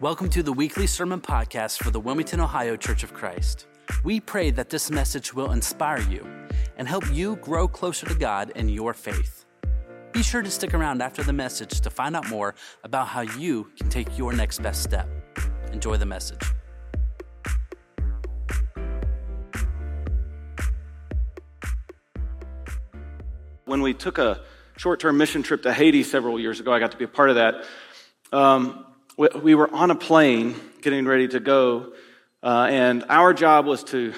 Welcome to the weekly sermon podcast for the Wilmington, Ohio Church of Christ. We pray that this message will inspire you and help you grow closer to God in your faith. Be sure to stick around after the message to find out more about how you can take your next best step. Enjoy the message. When we took a short term mission trip to Haiti several years ago, I got to be a part of that. Um, we were on a plane getting ready to go, uh, and our job was to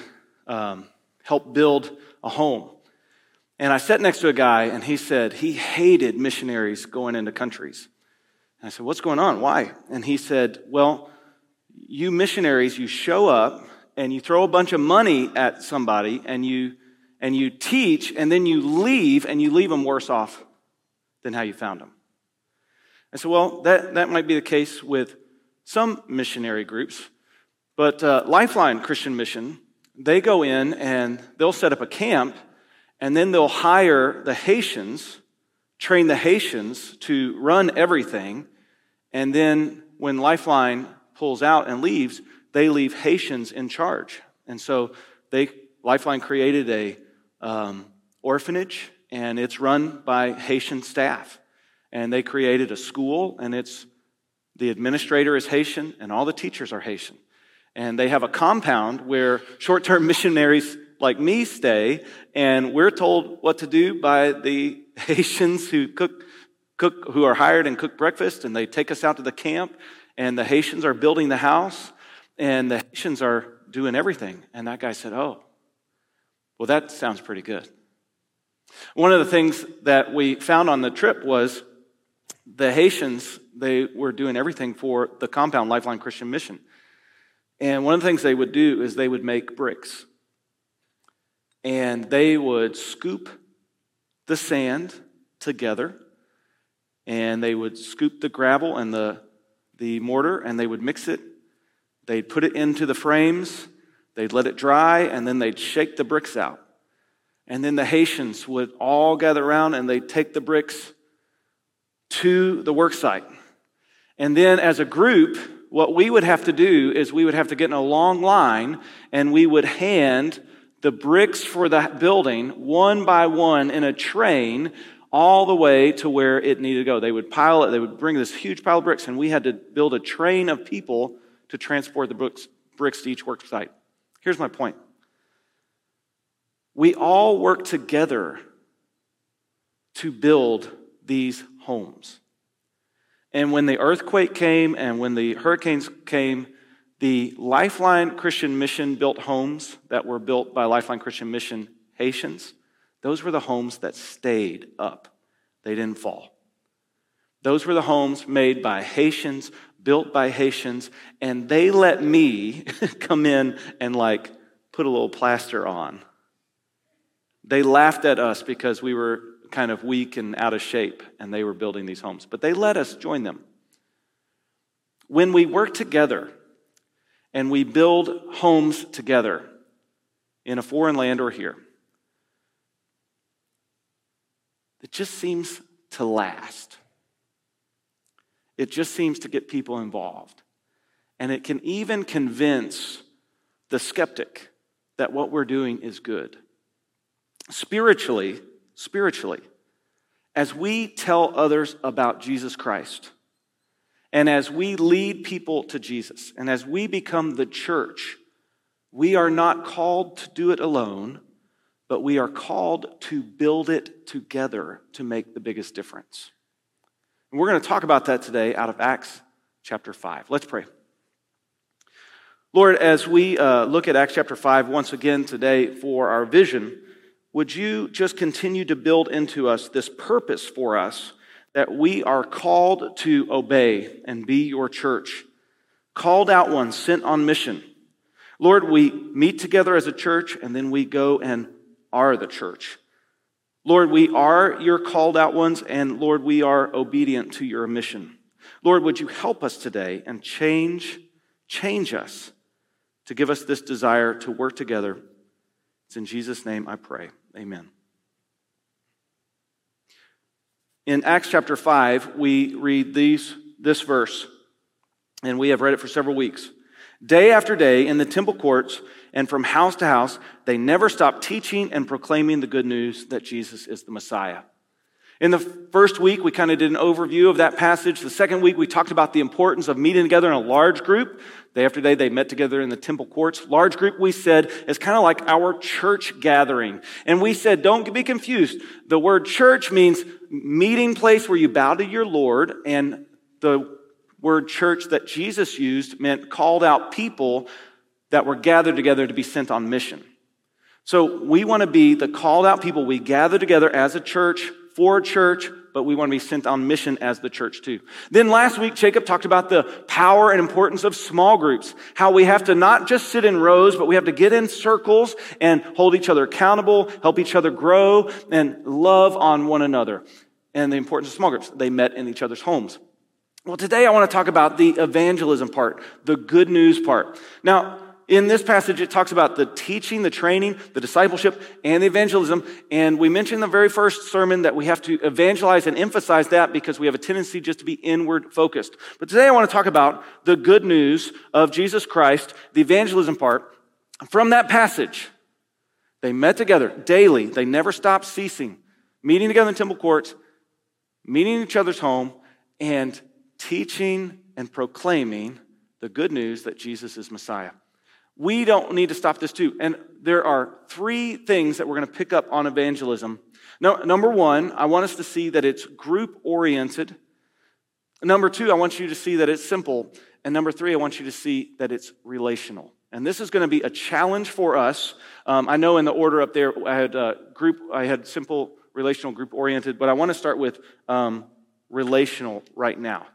um, help build a home. And I sat next to a guy, and he said he hated missionaries going into countries. And I said, What's going on? Why? And he said, Well, you missionaries, you show up and you throw a bunch of money at somebody and you and you teach and then you leave and you leave them worse off than how you found them. I said, well, that, that might be the case with some missionary groups, but uh, Lifeline Christian Mission, they go in and they'll set up a camp, and then they'll hire the Haitians, train the Haitians to run everything, and then when Lifeline pulls out and leaves, they leave Haitians in charge. And so they Lifeline created a um, orphanage, and it's run by Haitian staff and they created a school, and it's the administrator is Haitian, and all the teachers are Haitian. And they have a compound where short term missionaries like me stay, and we're told what to do by the Haitians who cook, cook, who are hired and cook breakfast, and they take us out to the camp, and the Haitians are building the house, and the Haitians are doing everything. And that guy said, Oh, well, that sounds pretty good. One of the things that we found on the trip was the Haitians, they were doing everything for the compound Lifeline Christian Mission. And one of the things they would do is they would make bricks. And they would scoop the sand together, and they would scoop the gravel and the, the mortar, and they would mix it. They'd put it into the frames, they'd let it dry, and then they'd shake the bricks out. And then the Haitians would all gather around and they'd take the bricks to the work site. And then as a group, what we would have to do is we would have to get in a long line and we would hand the bricks for the building one by one in a train all the way to where it needed to go. They would pile it, they would bring this huge pile of bricks, and we had to build a train of people to transport the bricks, bricks to each work site. Here's my point we all work together to build these homes. And when the earthquake came and when the hurricanes came, the Lifeline Christian Mission built homes that were built by Lifeline Christian Mission Haitians. Those were the homes that stayed up, they didn't fall. Those were the homes made by Haitians, built by Haitians, and they let me come in and like put a little plaster on. They laughed at us because we were kind of weak and out of shape, and they were building these homes. But they let us join them. When we work together and we build homes together in a foreign land or here, it just seems to last. It just seems to get people involved. And it can even convince the skeptic that what we're doing is good. Spiritually, spiritually as we tell others about Jesus Christ and as we lead people to Jesus and as we become the church, we are not called to do it alone, but we are called to build it together to make the biggest difference. And we're going to talk about that today out of Acts chapter 5. Let's pray. Lord, as we uh, look at Acts chapter 5 once again today for our vision, would you just continue to build into us this purpose for us that we are called to obey and be your church, called out ones sent on mission. Lord, we meet together as a church and then we go and are the church. Lord, we are your called out ones, and Lord, we are obedient to your mission. Lord, would you help us today and change, change us to give us this desire to work together? It's in Jesus' name I pray. Amen. In Acts chapter 5, we read these, this verse. and we have read it for several weeks. Day after day in the temple courts and from house to house, they never stopped teaching and proclaiming the good news that Jesus is the Messiah. In the first week, we kind of did an overview of that passage. The second week, we talked about the importance of meeting together in a large group. Day after day, they met together in the temple courts. Large group, we said, is kind of like our church gathering. And we said, don't be confused. The word church means meeting place where you bow to your Lord. And the word church that Jesus used meant called out people that were gathered together to be sent on mission. So we want to be the called out people. We gather together as a church for church, but we want to be sent on mission as the church too. Then last week, Jacob talked about the power and importance of small groups. How we have to not just sit in rows, but we have to get in circles and hold each other accountable, help each other grow, and love on one another. And the importance of small groups. They met in each other's homes. Well, today I want to talk about the evangelism part, the good news part. Now, in this passage, it talks about the teaching, the training, the discipleship, and the evangelism. And we mentioned in the very first sermon that we have to evangelize and emphasize that because we have a tendency just to be inward focused. But today I want to talk about the good news of Jesus Christ, the evangelism part. From that passage, they met together daily. They never stopped ceasing, meeting together in temple courts, meeting in each other's home, and teaching and proclaiming the good news that Jesus is Messiah. We don't need to stop this too. And there are three things that we're going to pick up on evangelism. No, number one, I want us to see that it's group oriented. Number two, I want you to see that it's simple. And number three, I want you to see that it's relational. And this is going to be a challenge for us. Um, I know in the order up there, I had uh, group, I had simple, relational, group oriented, but I want to start with um, relational right now.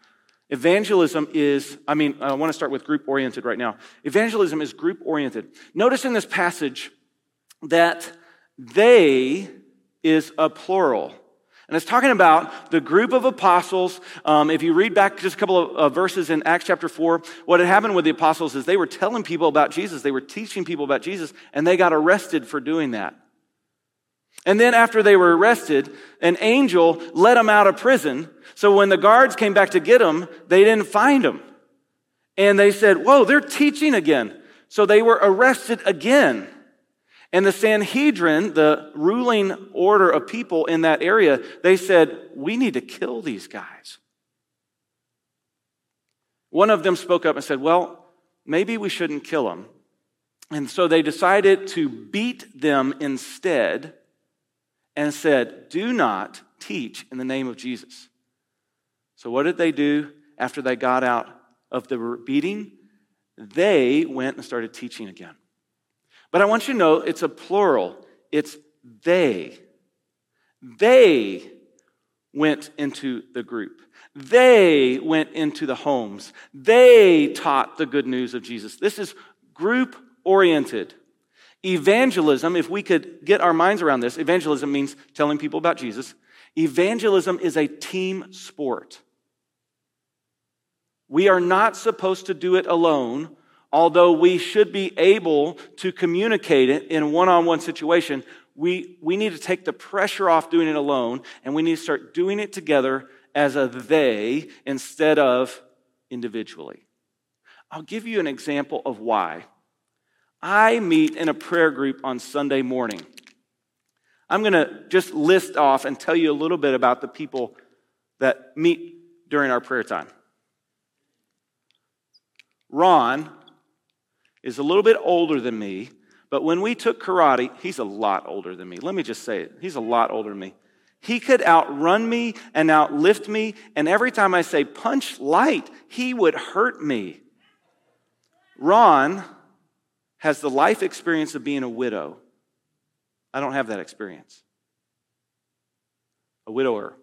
Evangelism is, I mean, I want to start with group oriented right now. Evangelism is group oriented. Notice in this passage that they is a plural. And it's talking about the group of apostles. Um, if you read back just a couple of uh, verses in Acts chapter 4, what had happened with the apostles is they were telling people about Jesus, they were teaching people about Jesus, and they got arrested for doing that. And then after they were arrested, an angel let them out of prison. So when the guards came back to get them, they didn't find them. And they said, Whoa, they're teaching again. So they were arrested again. And the Sanhedrin, the ruling order of people in that area, they said, We need to kill these guys. One of them spoke up and said, Well, maybe we shouldn't kill them. And so they decided to beat them instead and said, Do not teach in the name of Jesus. So, what did they do after they got out of the beating? They went and started teaching again. But I want you to know it's a plural, it's they. They went into the group. They went into the homes. They taught the good news of Jesus. This is group oriented. Evangelism, if we could get our minds around this, evangelism means telling people about Jesus. Evangelism is a team sport. We are not supposed to do it alone, although we should be able to communicate it in a one on one situation. We, we need to take the pressure off doing it alone, and we need to start doing it together as a they instead of individually. I'll give you an example of why. I meet in a prayer group on Sunday morning. I'm going to just list off and tell you a little bit about the people that meet during our prayer time. Ron is a little bit older than me, but when we took karate, he's a lot older than me. Let me just say it. He's a lot older than me. He could outrun me and outlift me, and every time I say punch light, he would hurt me. Ron has the life experience of being a widow. I don't have that experience. A widower.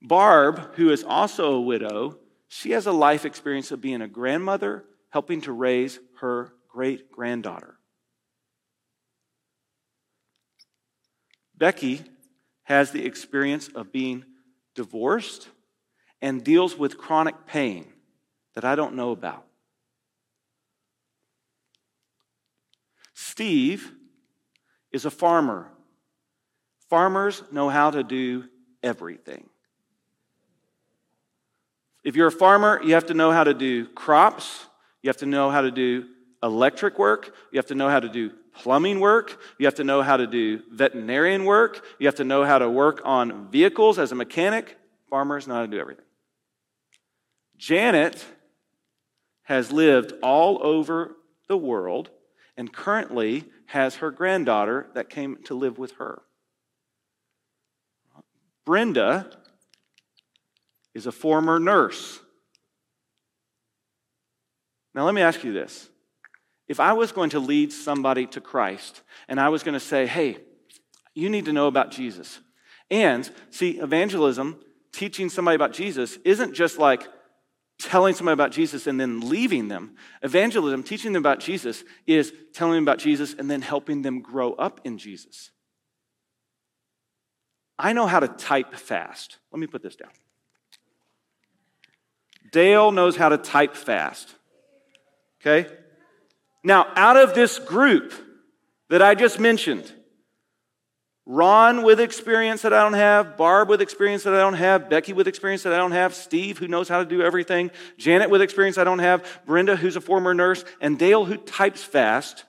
Barb, who is also a widow, she has a life experience of being a grandmother helping to raise her great granddaughter. Becky has the experience of being divorced and deals with chronic pain that I don't know about. Steve is a farmer. Farmers know how to do everything. If you're a farmer, you have to know how to do crops, you have to know how to do electric work, you have to know how to do plumbing work, you have to know how to do veterinarian work, you have to know how to work on vehicles as a mechanic. Farmers know how to do everything. Janet has lived all over the world and currently has her granddaughter that came to live with her. Brenda is a former nurse. Now, let me ask you this. If I was going to lead somebody to Christ and I was going to say, hey, you need to know about Jesus. And see, evangelism, teaching somebody about Jesus, isn't just like telling somebody about Jesus and then leaving them. Evangelism, teaching them about Jesus, is telling them about Jesus and then helping them grow up in Jesus. I know how to type fast. Let me put this down. Dale knows how to type fast. Okay? Now, out of this group that I just mentioned, Ron with experience that I don't have, Barb with experience that I don't have, Becky with experience that I don't have, Steve who knows how to do everything, Janet with experience I don't have, Brenda who's a former nurse, and Dale who types fast.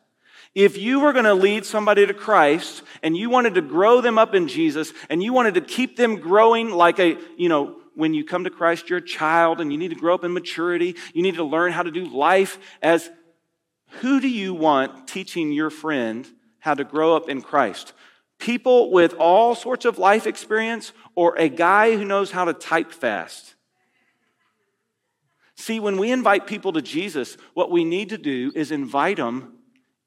If you were going to lead somebody to Christ and you wanted to grow them up in Jesus and you wanted to keep them growing like a, you know, when you come to Christ, you're a child and you need to grow up in maturity. You need to learn how to do life as who do you want teaching your friend how to grow up in Christ? People with all sorts of life experience or a guy who knows how to type fast? See, when we invite people to Jesus, what we need to do is invite them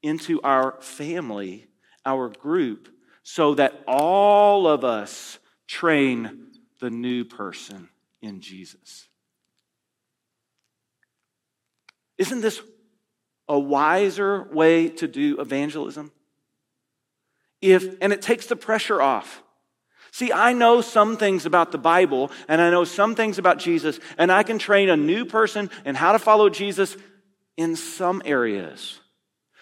into our family, our group, so that all of us train the new person in Jesus. Isn't this a wiser way to do evangelism? If, and it takes the pressure off. See, I know some things about the Bible and I know some things about Jesus, and I can train a new person in how to follow Jesus in some areas.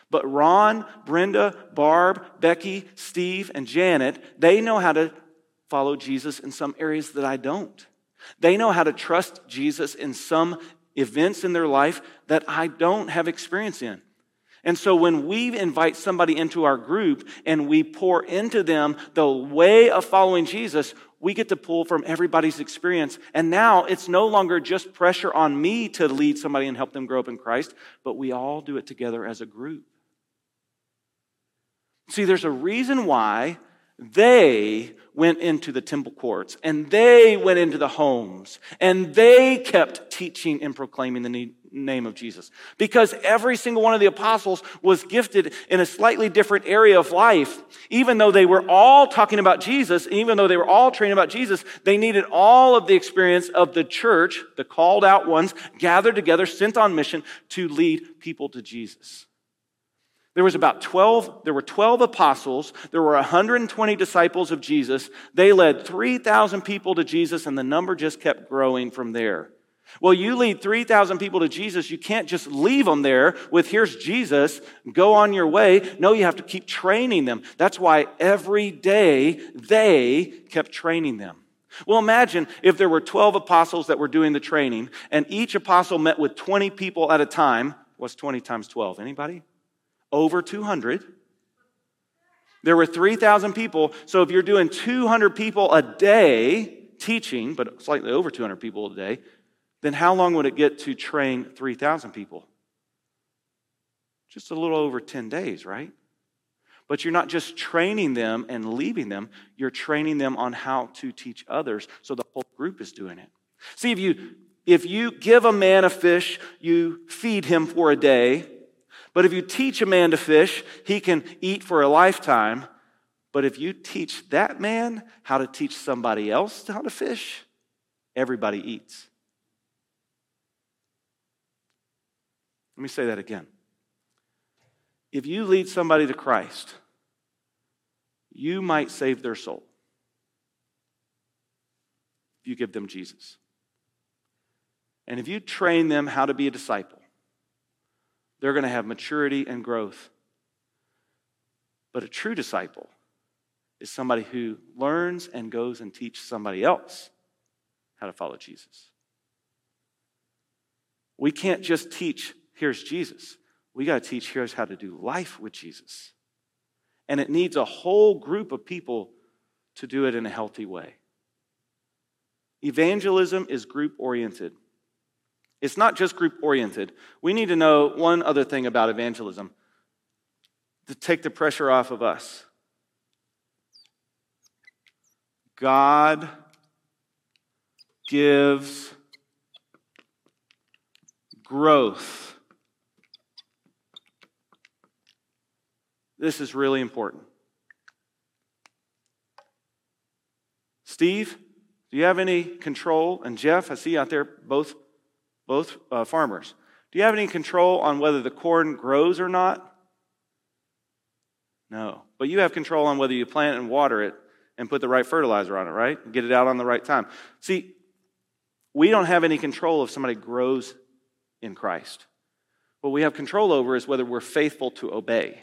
But Ron, Brenda, Barb, Becky, Steve, and Janet, they know how to follow Jesus in some areas that I don't. They know how to trust Jesus in some events in their life that I don't have experience in. And so when we invite somebody into our group and we pour into them the way of following Jesus, we get to pull from everybody's experience. And now it's no longer just pressure on me to lead somebody and help them grow up in Christ, but we all do it together as a group. See, there's a reason why they went into the temple courts and they went into the homes and they kept teaching and proclaiming the name of Jesus. Because every single one of the apostles was gifted in a slightly different area of life. Even though they were all talking about Jesus, even though they were all training about Jesus, they needed all of the experience of the church, the called out ones, gathered together, sent on mission to lead people to Jesus. There was about 12, there were 12 apostles. There were 120 disciples of Jesus. They led 3,000 people to Jesus and the number just kept growing from there. Well, you lead 3,000 people to Jesus. You can't just leave them there with, here's Jesus, go on your way. No, you have to keep training them. That's why every day they kept training them. Well, imagine if there were 12 apostles that were doing the training and each apostle met with 20 people at a time. What's 20 times 12? Anybody? Over 200. There were 3,000 people. So if you're doing 200 people a day teaching, but slightly over 200 people a day, then how long would it get to train 3,000 people? Just a little over 10 days, right? But you're not just training them and leaving them, you're training them on how to teach others. So the whole group is doing it. See, if you if you give a man a fish, you feed him for a day, but if you teach a man to fish, he can eat for a lifetime. But if you teach that man how to teach somebody else how to fish, everybody eats. Let me say that again. If you lead somebody to Christ, you might save their soul if you give them Jesus. And if you train them how to be a disciple, they're going to have maturity and growth. But a true disciple is somebody who learns and goes and teaches somebody else how to follow Jesus. We can't just teach, here's Jesus. We got to teach, here's how to do life with Jesus. And it needs a whole group of people to do it in a healthy way. Evangelism is group oriented. It's not just group oriented. We need to know one other thing about evangelism to take the pressure off of us. God gives growth. This is really important. Steve, do you have any control? And Jeff, I see out there both, both uh, farmers. Do you have any control on whether the corn grows or not? No. But you have control on whether you plant and water it and put the right fertilizer on it, right? Get it out on the right time. See, we don't have any control if somebody grows in Christ. What we have control over is whether we're faithful to obey.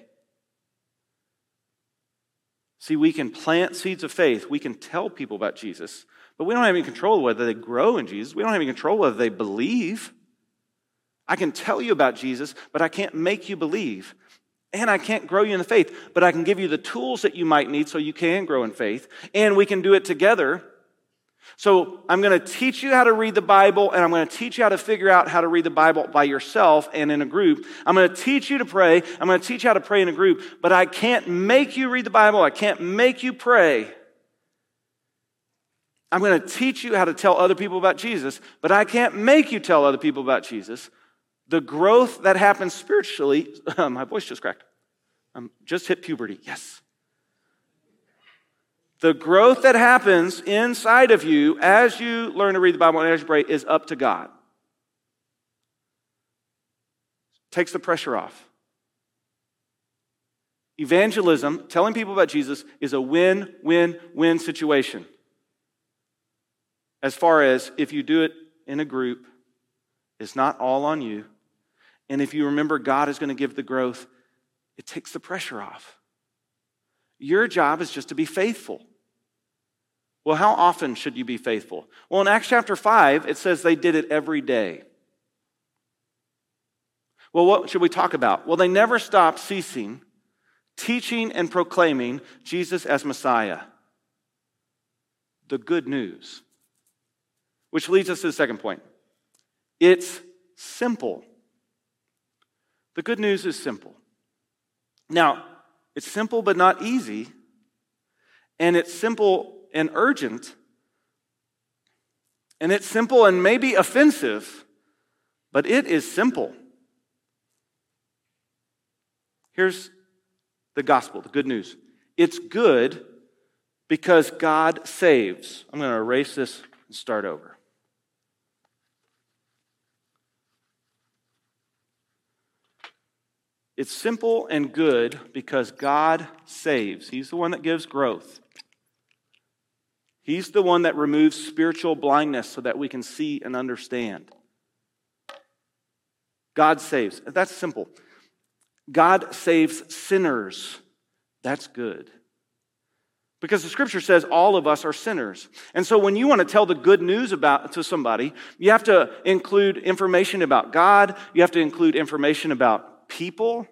See, we can plant seeds of faith. We can tell people about Jesus, but we don't have any control whether they grow in Jesus. We don't have any control whether they believe. I can tell you about Jesus, but I can't make you believe. And I can't grow you in the faith, but I can give you the tools that you might need so you can grow in faith. And we can do it together. So I'm going to teach you how to read the Bible, and I'm going to teach you how to figure out how to read the Bible by yourself and in a group. I'm going to teach you to pray. I'm going to teach you how to pray in a group, but I can't make you read the Bible. I can't make you pray. I'm going to teach you how to tell other people about Jesus, but I can't make you tell other people about Jesus. The growth that happens spiritually, my voice just cracked. I'm just hit puberty. Yes. The growth that happens inside of you as you learn to read the Bible and as you pray is up to God. Takes the pressure off. Evangelism, telling people about Jesus, is a win win win situation. As far as if you do it in a group, it's not all on you. And if you remember God is going to give the growth, it takes the pressure off. Your job is just to be faithful. Well, how often should you be faithful? Well, in Acts chapter 5, it says they did it every day. Well, what should we talk about? Well, they never stopped ceasing teaching and proclaiming Jesus as Messiah. The good news. Which leads us to the second point. It's simple. The good news is simple. Now, it's simple but not easy, and it's simple and urgent, and it's simple and maybe offensive, but it is simple. Here's the gospel, the good news. It's good because God saves. I'm going to erase this and start over. It's simple and good because God saves. He's the one that gives growth. He's the one that removes spiritual blindness so that we can see and understand. God saves. That's simple. God saves sinners. That's good. Because the scripture says all of us are sinners. And so when you want to tell the good news about to somebody, you have to include information about God, you have to include information about people.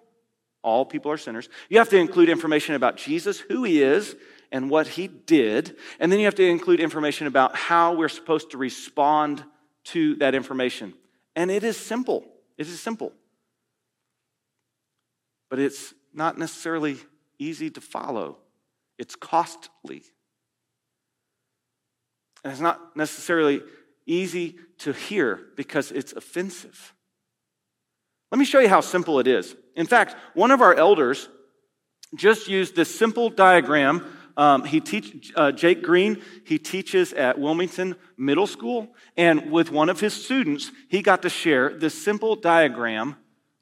All people are sinners. You have to include information about Jesus, who he is, and what he did. And then you have to include information about how we're supposed to respond to that information. And it is simple. It is simple. But it's not necessarily easy to follow, it's costly. And it's not necessarily easy to hear because it's offensive. Let me show you how simple it is. In fact, one of our elders just used this simple diagram um, he teach, uh, Jake Green, he teaches at Wilmington Middle School. And with one of his students, he got to share this simple diagram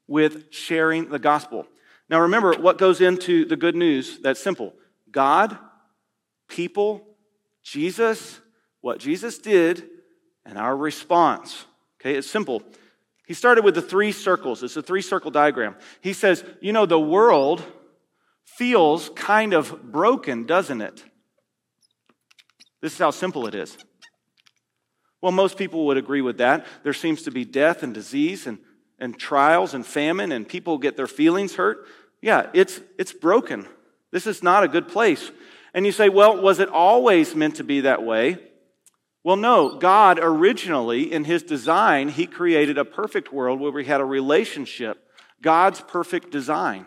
with sharing the gospel. Now, remember what goes into the good news that's simple God, people, Jesus, what Jesus did, and our response. Okay, it's simple. He started with the three circles. It's a three circle diagram. He says, you know, the world feels kind of broken, doesn't it? This is how simple it is. Well, most people would agree with that. There seems to be death and disease and, and trials and famine, and people get their feelings hurt. Yeah, it's, it's broken. This is not a good place. And you say, well, was it always meant to be that way? Well, no. God originally, in his design, he created a perfect world where we had a relationship, God's perfect design,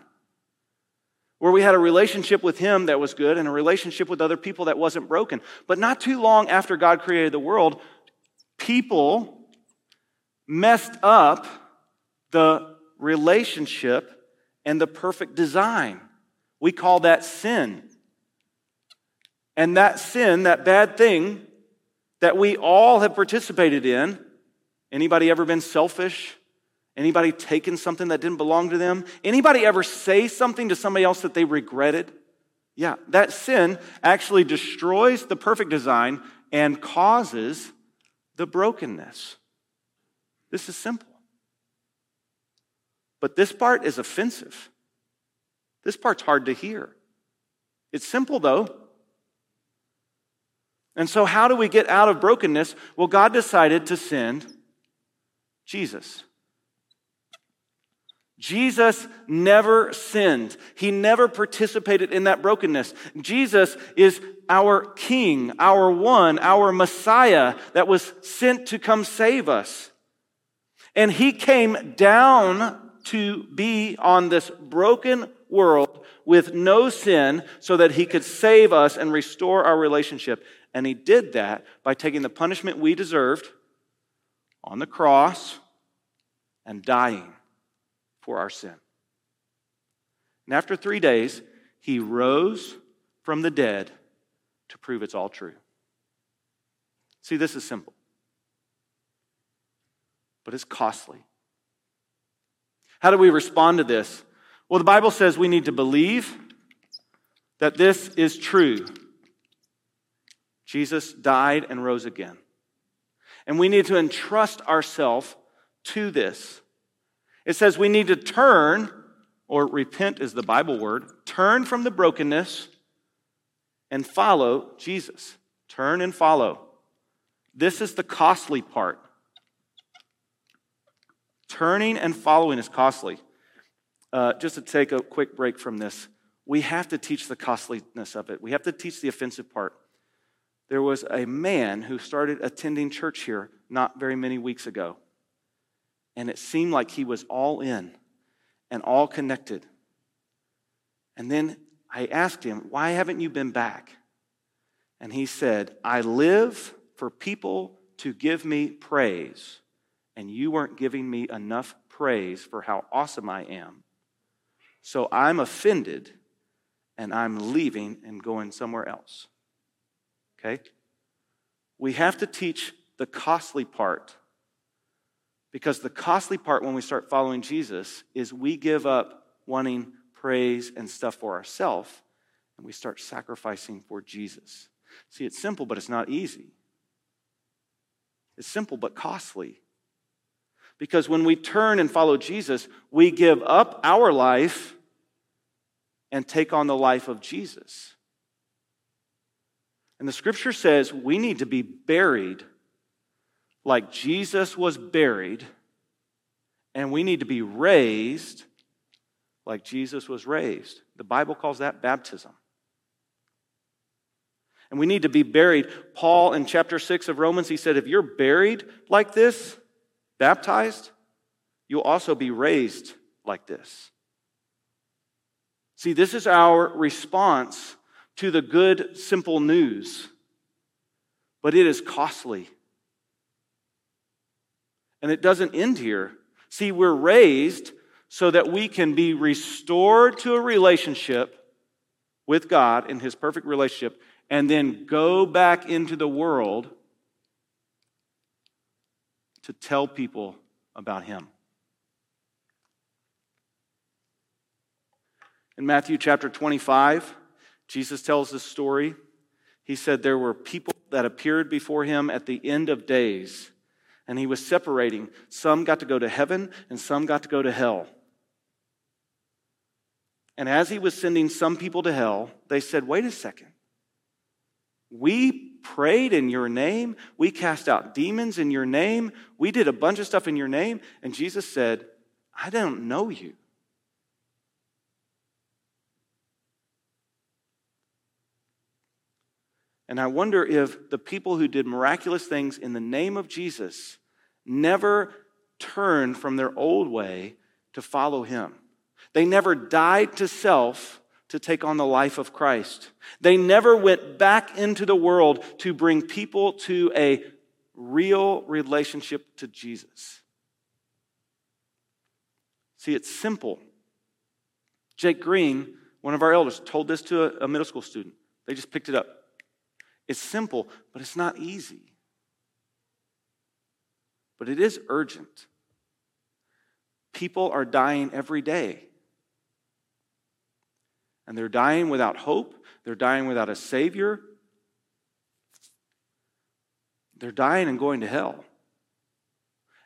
where we had a relationship with him that was good and a relationship with other people that wasn't broken. But not too long after God created the world, people messed up the relationship and the perfect design. We call that sin. And that sin, that bad thing that we all have participated in, anybody ever been selfish? Anybody taken something that didn't belong to them? Anybody ever say something to somebody else that they regretted? Yeah, that sin actually destroys the perfect design and causes the brokenness. This is simple. But this part is offensive. This part's hard to hear. It's simple, though. And so, how do we get out of brokenness? Well, God decided to send Jesus. Jesus never sinned. He never participated in that brokenness. Jesus is our King, our one, our Messiah that was sent to come save us. And He came down to be on this broken world with no sin so that He could save us and restore our relationship. And He did that by taking the punishment we deserved on the cross and dying for our sin. And after three days, he rose from the dead to prove it's all true. See, this is simple, but it's costly. How do we respond to this? Well, the Bible says we need to believe that this is true. Jesus died and rose again. And we need to entrust ourselves to this. It says we need to turn, or repent is the Bible word, turn from the brokenness and follow Jesus. Turn and follow. This is the costly part. Turning and following is costly. Uh, just to take a quick break from this, we have to teach the costliness of it. We have to teach the offensive part. There was a man who started attending church here not very many weeks ago and it seemed like he was all in and all connected. And then I asked him, Why haven't you been back? And he said, I live for people to give me praise, and you weren't giving me enough praise for how awesome I am. So I'm offended and I'm leaving and going somewhere else. Okay? We have to teach the costly part because the costly part when we start following Jesus is we give up wanting praise and stuff for ourselves and we start sacrificing for Jesus. See, it's simple, but it's not easy. It's simple, but costly. Because when we turn and follow Jesus, we give up our life and take on the life of Jesus. And the scripture says we need to be buried like Jesus was buried, and we need to be raised like Jesus was raised. The Bible calls that baptism. And we need to be buried. Paul, in chapter 6 of Romans, he said, if you're buried like this, baptized, you'll also be raised like this. See, this is our response to the good, simple news, but it is costly. And it doesn't end here. See, we're raised so that we can be restored to a relationship with God in His perfect relationship and then go back into the world to tell people about Him. In Matthew chapter 25, Jesus tells this story. He said there were people that appeared before him at the end of days and he was separating. Some got to go to heaven, and some got to go to hell. And as he was sending some people to hell, they said, Wait a second. We prayed in your name. We cast out demons in your name. We did a bunch of stuff in your name. And Jesus said, I don't know you. And I wonder if the people who did miraculous things in the name of Jesus never turned from their old way to follow him. They never died to self to take on the life of Christ. They never went back into the world to bring people to a real relationship to Jesus. See, it's simple. Jake Green, one of our elders, told this to a, middle school student. They just picked it up. It's simple, but it's not easy. But it is urgent. People are dying every day. And they're dying without hope, they're dying without a Savior. They're dying and going to hell.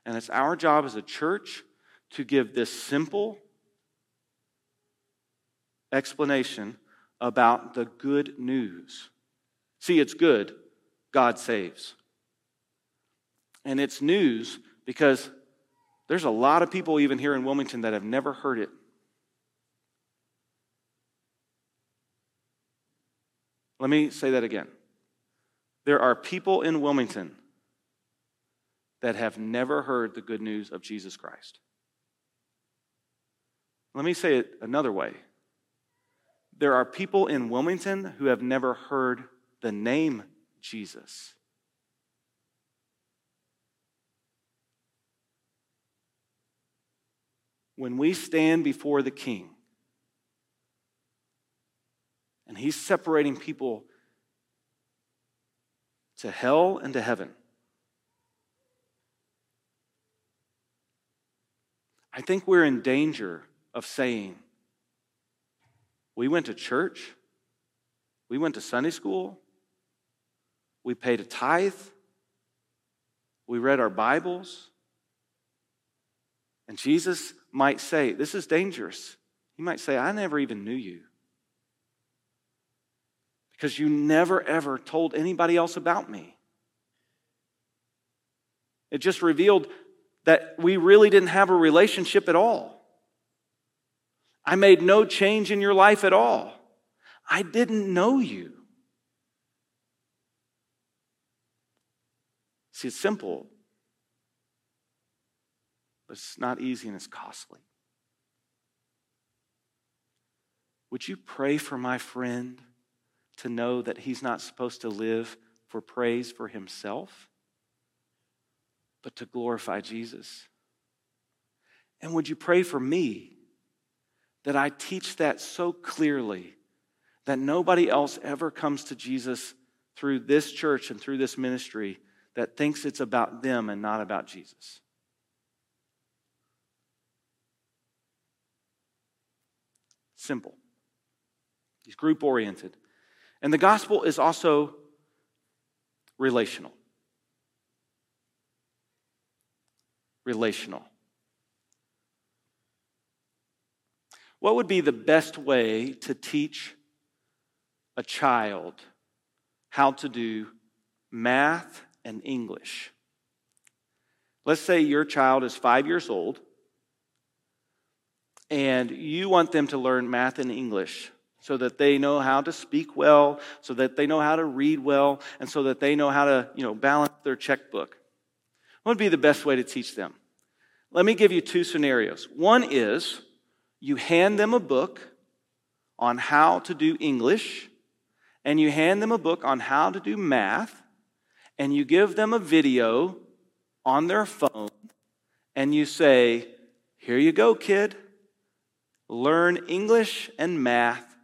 And it's our job as a church to give this simple explanation about the good news. See, it's good. God saves. And it's news because there's a lot of people, even here in Wilmington, that have never heard it. Let me say that again. There are people in Wilmington that have never heard the good news of Jesus Christ. Let me say it another way. There are people in Wilmington who have never heard the name Jesus. When we stand before the King, and he's separating people to hell and to heaven. I think we're in danger of saying, we went to church, we went to Sunday school, we paid a tithe, we read our Bibles. And Jesus might say, This is dangerous. He might say, I never even knew you. Because you never ever told anybody else about me. It just revealed that we really didn't have a relationship at all. I made no change in your life at all. I didn't know you. See, it's simple, but it's not easy and it's costly. Would you pray for my friend to know that he's not supposed to live for praise for himself, but to glorify Jesus? And would you pray for me that I teach that so clearly that nobody else ever comes to Jesus through this church and through this ministry that thinks it's about them and not about Jesus. Simple. He's group oriented. And the gospel is also relational. Relational. What would be the best way to teach a child how to do math and English? Let's say your child is five years old and you want them to learn math and English so that they know how to speak well, so that they know how to read well, and so that they know how to, you know, balance their checkbook. What would be the best way to teach them? Let me give you two scenarios. One is you hand them a book on how to do English, and you hand them a book on how to do math, and you give them a video on their phone, and you say, Here you go, kid. Learn English and math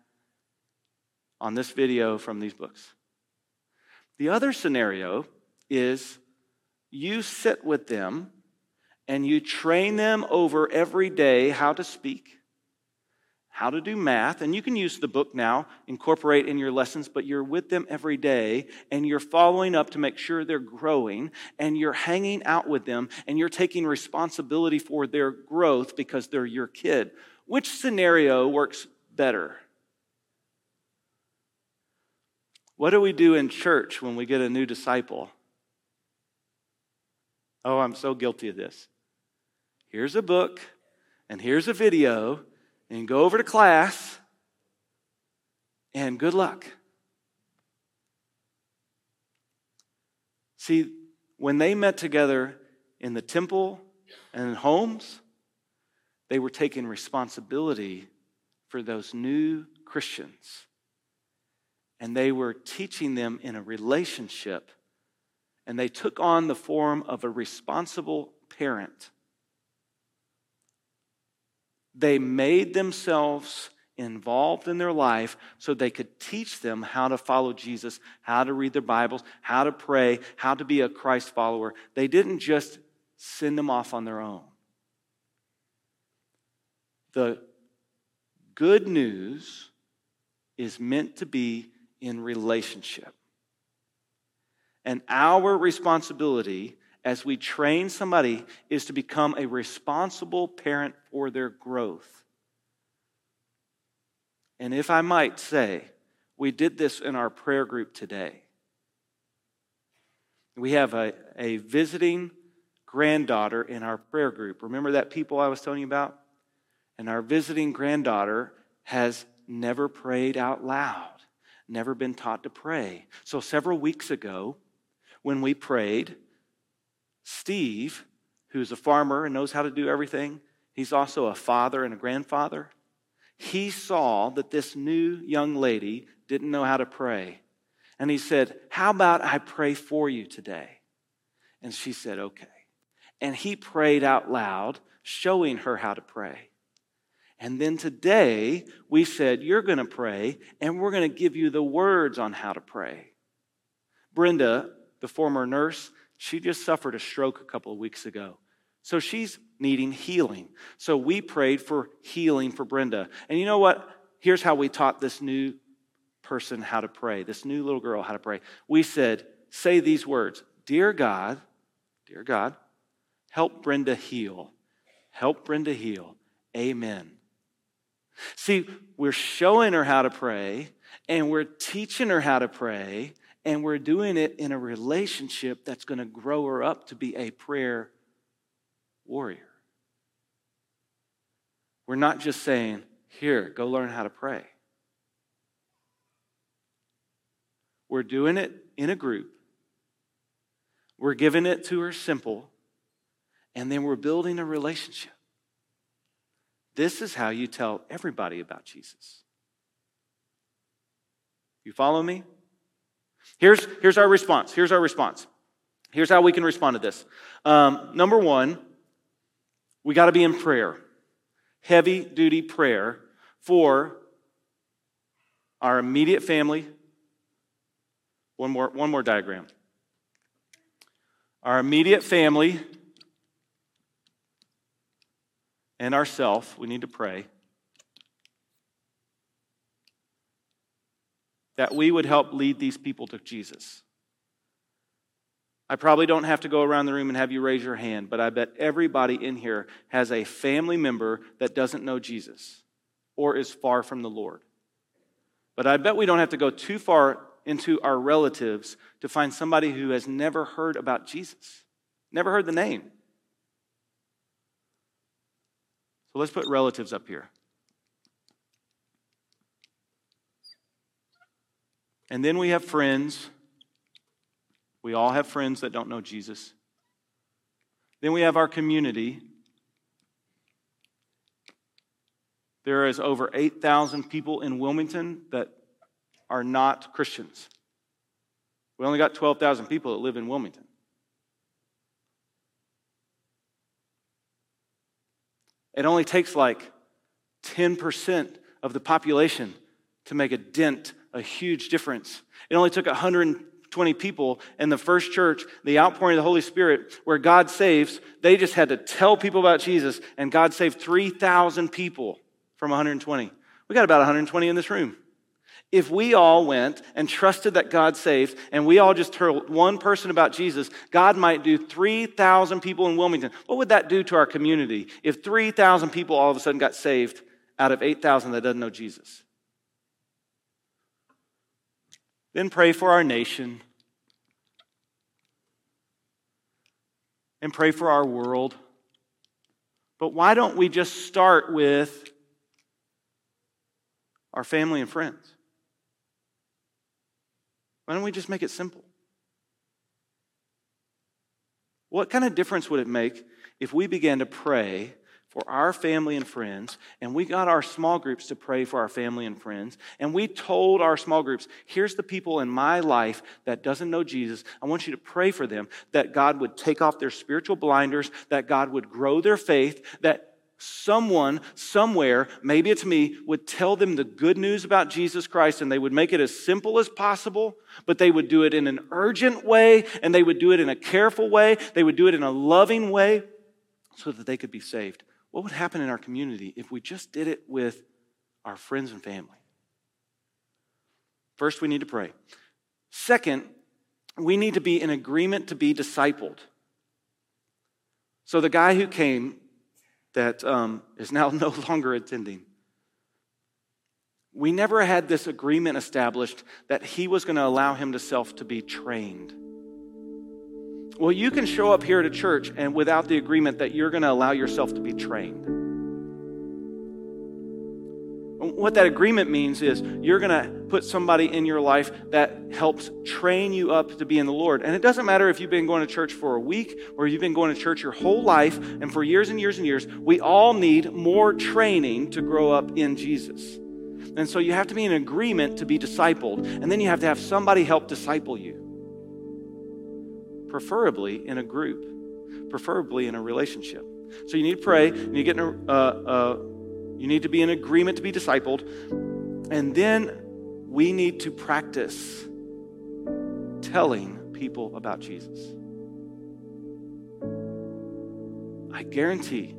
on this video from these books. The other scenario is you sit with them and you train them over every day how to speak, how to do math, and you can use the book now, incorporate in your lessons, but you're with them every day and you're following up to make sure they're growing and you're hanging out with them and you're taking responsibility for their growth because they're your kid. Which scenario works better? What do we do in church when we get a new disciple? Oh, I'm so guilty of this. Here's a book, and here's a video, and go over to class, and good luck. See, when they met together in the temple and in homes, they were taking responsibility for those new Christians. And they were teaching them in a relationship. And they took on the form of a responsible parent. They made themselves involved in their life so they could teach them how to follow Jesus, how to read their Bibles, how to pray, how to be a Christ follower. They didn't just send them off on their own. The good news is meant to be in relationship. And our responsibility as we train somebody is to become a responsible parent for their growth. And if I might say, we did this in our prayer group today. We have a, a visiting granddaughter in our prayer group. Remember that people I was telling you about? And our visiting granddaughter has never prayed out loud, never been taught to pray. So several weeks ago, when we prayed, Steve, who's a farmer and knows how to do everything, he's also a father and a grandfather he saw that this new young lady didn't know how to pray. And he said, How about I pray for you today? And she said, Okay. And he prayed out loud, showing her how to pray. And then today, we said, You're going to pray, and we're going to give you the words on how to pray. Brenda, the former nurse, she just suffered a stroke a couple of weeks ago. So she's needing healing. So we prayed for healing for Brenda. And you know what? Here's how we taught this new person how to pray, this new little girl how to pray. We said, say these words Dear God, dear God, help Brenda heal. Help Brenda heal. Amen. See, we're showing her how to pray, and we're teaching her how to pray, and we're doing it in a relationship that's going to grow her up to be a prayer warrior. We're not just saying, here, go learn how to pray. We're doing it in a group. We're giving it to her simple, and then we're building a relationship. This is how you tell everybody about Jesus. You follow me? Here's, here's our response. Here's our response. Here's how we can respond to this. Um, number one, we got to be in prayer, heavy duty prayer for our immediate family. One more, one more diagram. Our immediate family and ourself, we need to pray that we would help lead these people to Jesus. I probably don't have to go around the room and have you raise your hand, but I bet everybody in here has a family member that doesn't know Jesus or is far from the Lord. But I bet we don't have to go too far into our relatives to find somebody who has never heard about Jesus, never heard the name. So let's put relatives up here. And then we have friends we all have friends that don't know Jesus. Then we have our community. There is over 8,000 people in Wilmington that are not Christians. We only got 12,000 people that live in Wilmington. It only takes like 10% of the population to make a dent, a huge difference. It only took 120 people in the first church, the outpouring of the Holy Spirit, where God saves, they just had to tell people about Jesus, and God saved 3,000 people from 120. We got about 120 in this room. If we all went and trusted that God saves, and we all just told one person about Jesus, God might do 3,000 people in Wilmington. What would that do to our community if 3,000 people all of a sudden got saved out of 8,000 that doesn't know Jesus? Then pray for our nation, and pray for our world. But why don't we just start with our family and friends? Why don't we just make it simple? What kind of difference would it make if we began to pray for our family and friends, and we got our small groups to pray for our family and friends, and we told our small groups, here's the people in my life that doesn't know Jesus. I want you to pray for them that God would take off their spiritual blinders, that God would grow their faith, that someone somewhere, maybe it's me, would tell them the good news about Jesus Christ and they would make it as simple as possible, but they would do it in an urgent way and they would do it in a careful way. They would do it in a loving way so that they could be saved. What would happen in our community if we just did it with our friends and family? First, we need to pray. Second, we need to be in agreement to be discipled. So, the guy who came that um, is now no longer attending, we never had this agreement established that he was going to allow himself to be trained. Well, you can show up here at a church and without the agreement that you're going to allow yourself to be trained. What that agreement means is you're going to put somebody in your life that helps train you up to be in the Lord. And it doesn't matter if you've been going to church for a week or you've been going to church your whole life and for years and years and years. We all need more training to grow up in Jesus. And so you have to be in agreement to be discipled, and then you have to have somebody help disciple you preferably in a group, preferably in a relationship. So you need to pray, you need to a, uh, uh, you need to be in agreement to be discipled, and then we need to practice telling people about Jesus. I guarantee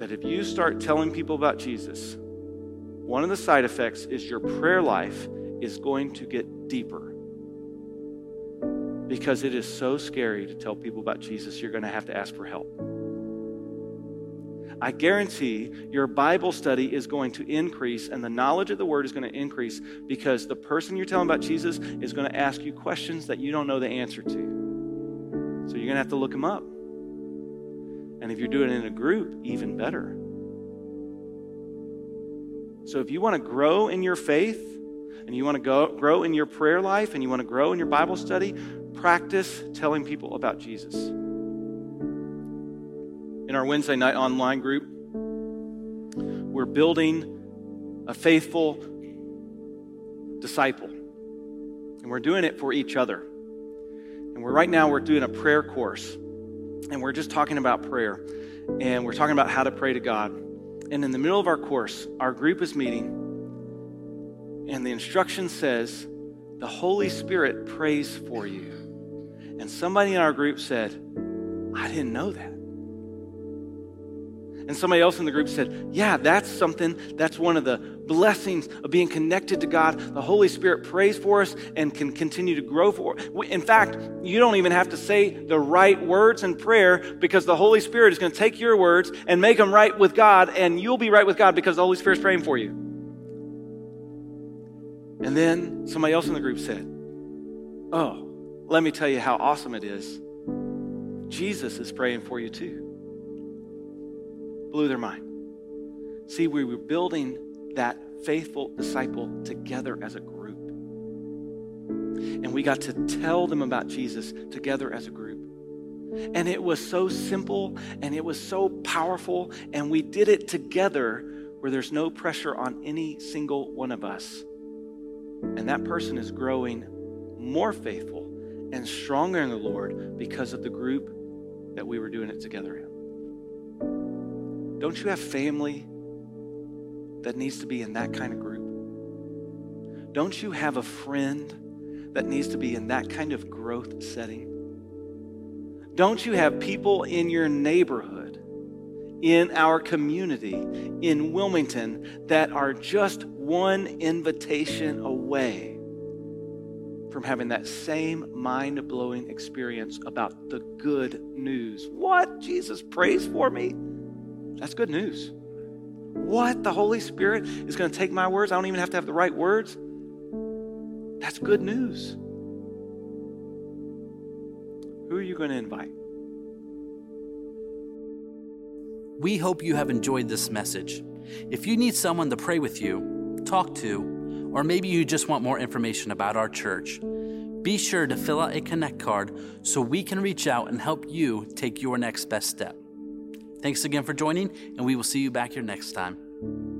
that if you start telling people about Jesus, one of the side effects is your prayer life is going to get deeper because it is so scary to tell people about Jesus, you're going to have to ask for help. I guarantee your Bible study is going to increase and the knowledge of the Word is going to increase because the person you're telling about Jesus is going to ask you questions that you don't know the answer to. So you're going to have to look them up. And if you're doing it in a group, even better. So if you want to grow in your faith and you want to go, grow in your prayer life and you want to grow in your Bible study, practice telling people about Jesus. In our Wednesday night online group, we're building a faithful disciple. And we're doing it for each other. And we're right now we're doing a prayer course. And we're just talking about prayer. And we're talking about how to pray to God. And in the middle of our course, our group is meeting. And the instruction says, the Holy Spirit prays for you. And somebody in our group said, I didn't know that. And somebody else in the group said, Yeah, that's something, that's one of the blessings of being connected to God. The Holy Spirit prays for us and can continue to grow for us. In fact, you don't even have to say the right words in prayer because the Holy Spirit is going to take your words and make them right with God, and you'll be right with God because the Holy Spirit's praying for you. And then somebody else in the group said, Oh, let me tell you how awesome it is. Jesus is praying for you too. Blew their mind. See, we were building that faithful disciple together as a group. And we got to tell them about Jesus together as a group. And it was so simple and it was so powerful, and we did it together where there's no pressure on any single one of us. And that person is growing more faithful and stronger in the Lord because of the group that we were doing it together in. Don't you have family that needs to be in that kind of group? Don't you have a friend that needs to be in that kind of growth setting? Don't you have people in your neighborhood, in our community, in Wilmington, that are just one invitation away from having that same mind blowing experience about the good news. What? Jesus prays for me? That's good news. What? The Holy Spirit is going to take my words? I don't even have to have the right words. That's good news. Who are you going to invite? We hope you have enjoyed this message. If you need someone to pray with you, talk to, or maybe you just want more information about our church, be sure to fill out a Connect card so we can reach out and help you take your next best step. Thanks again for joining, and we will see you back here next time.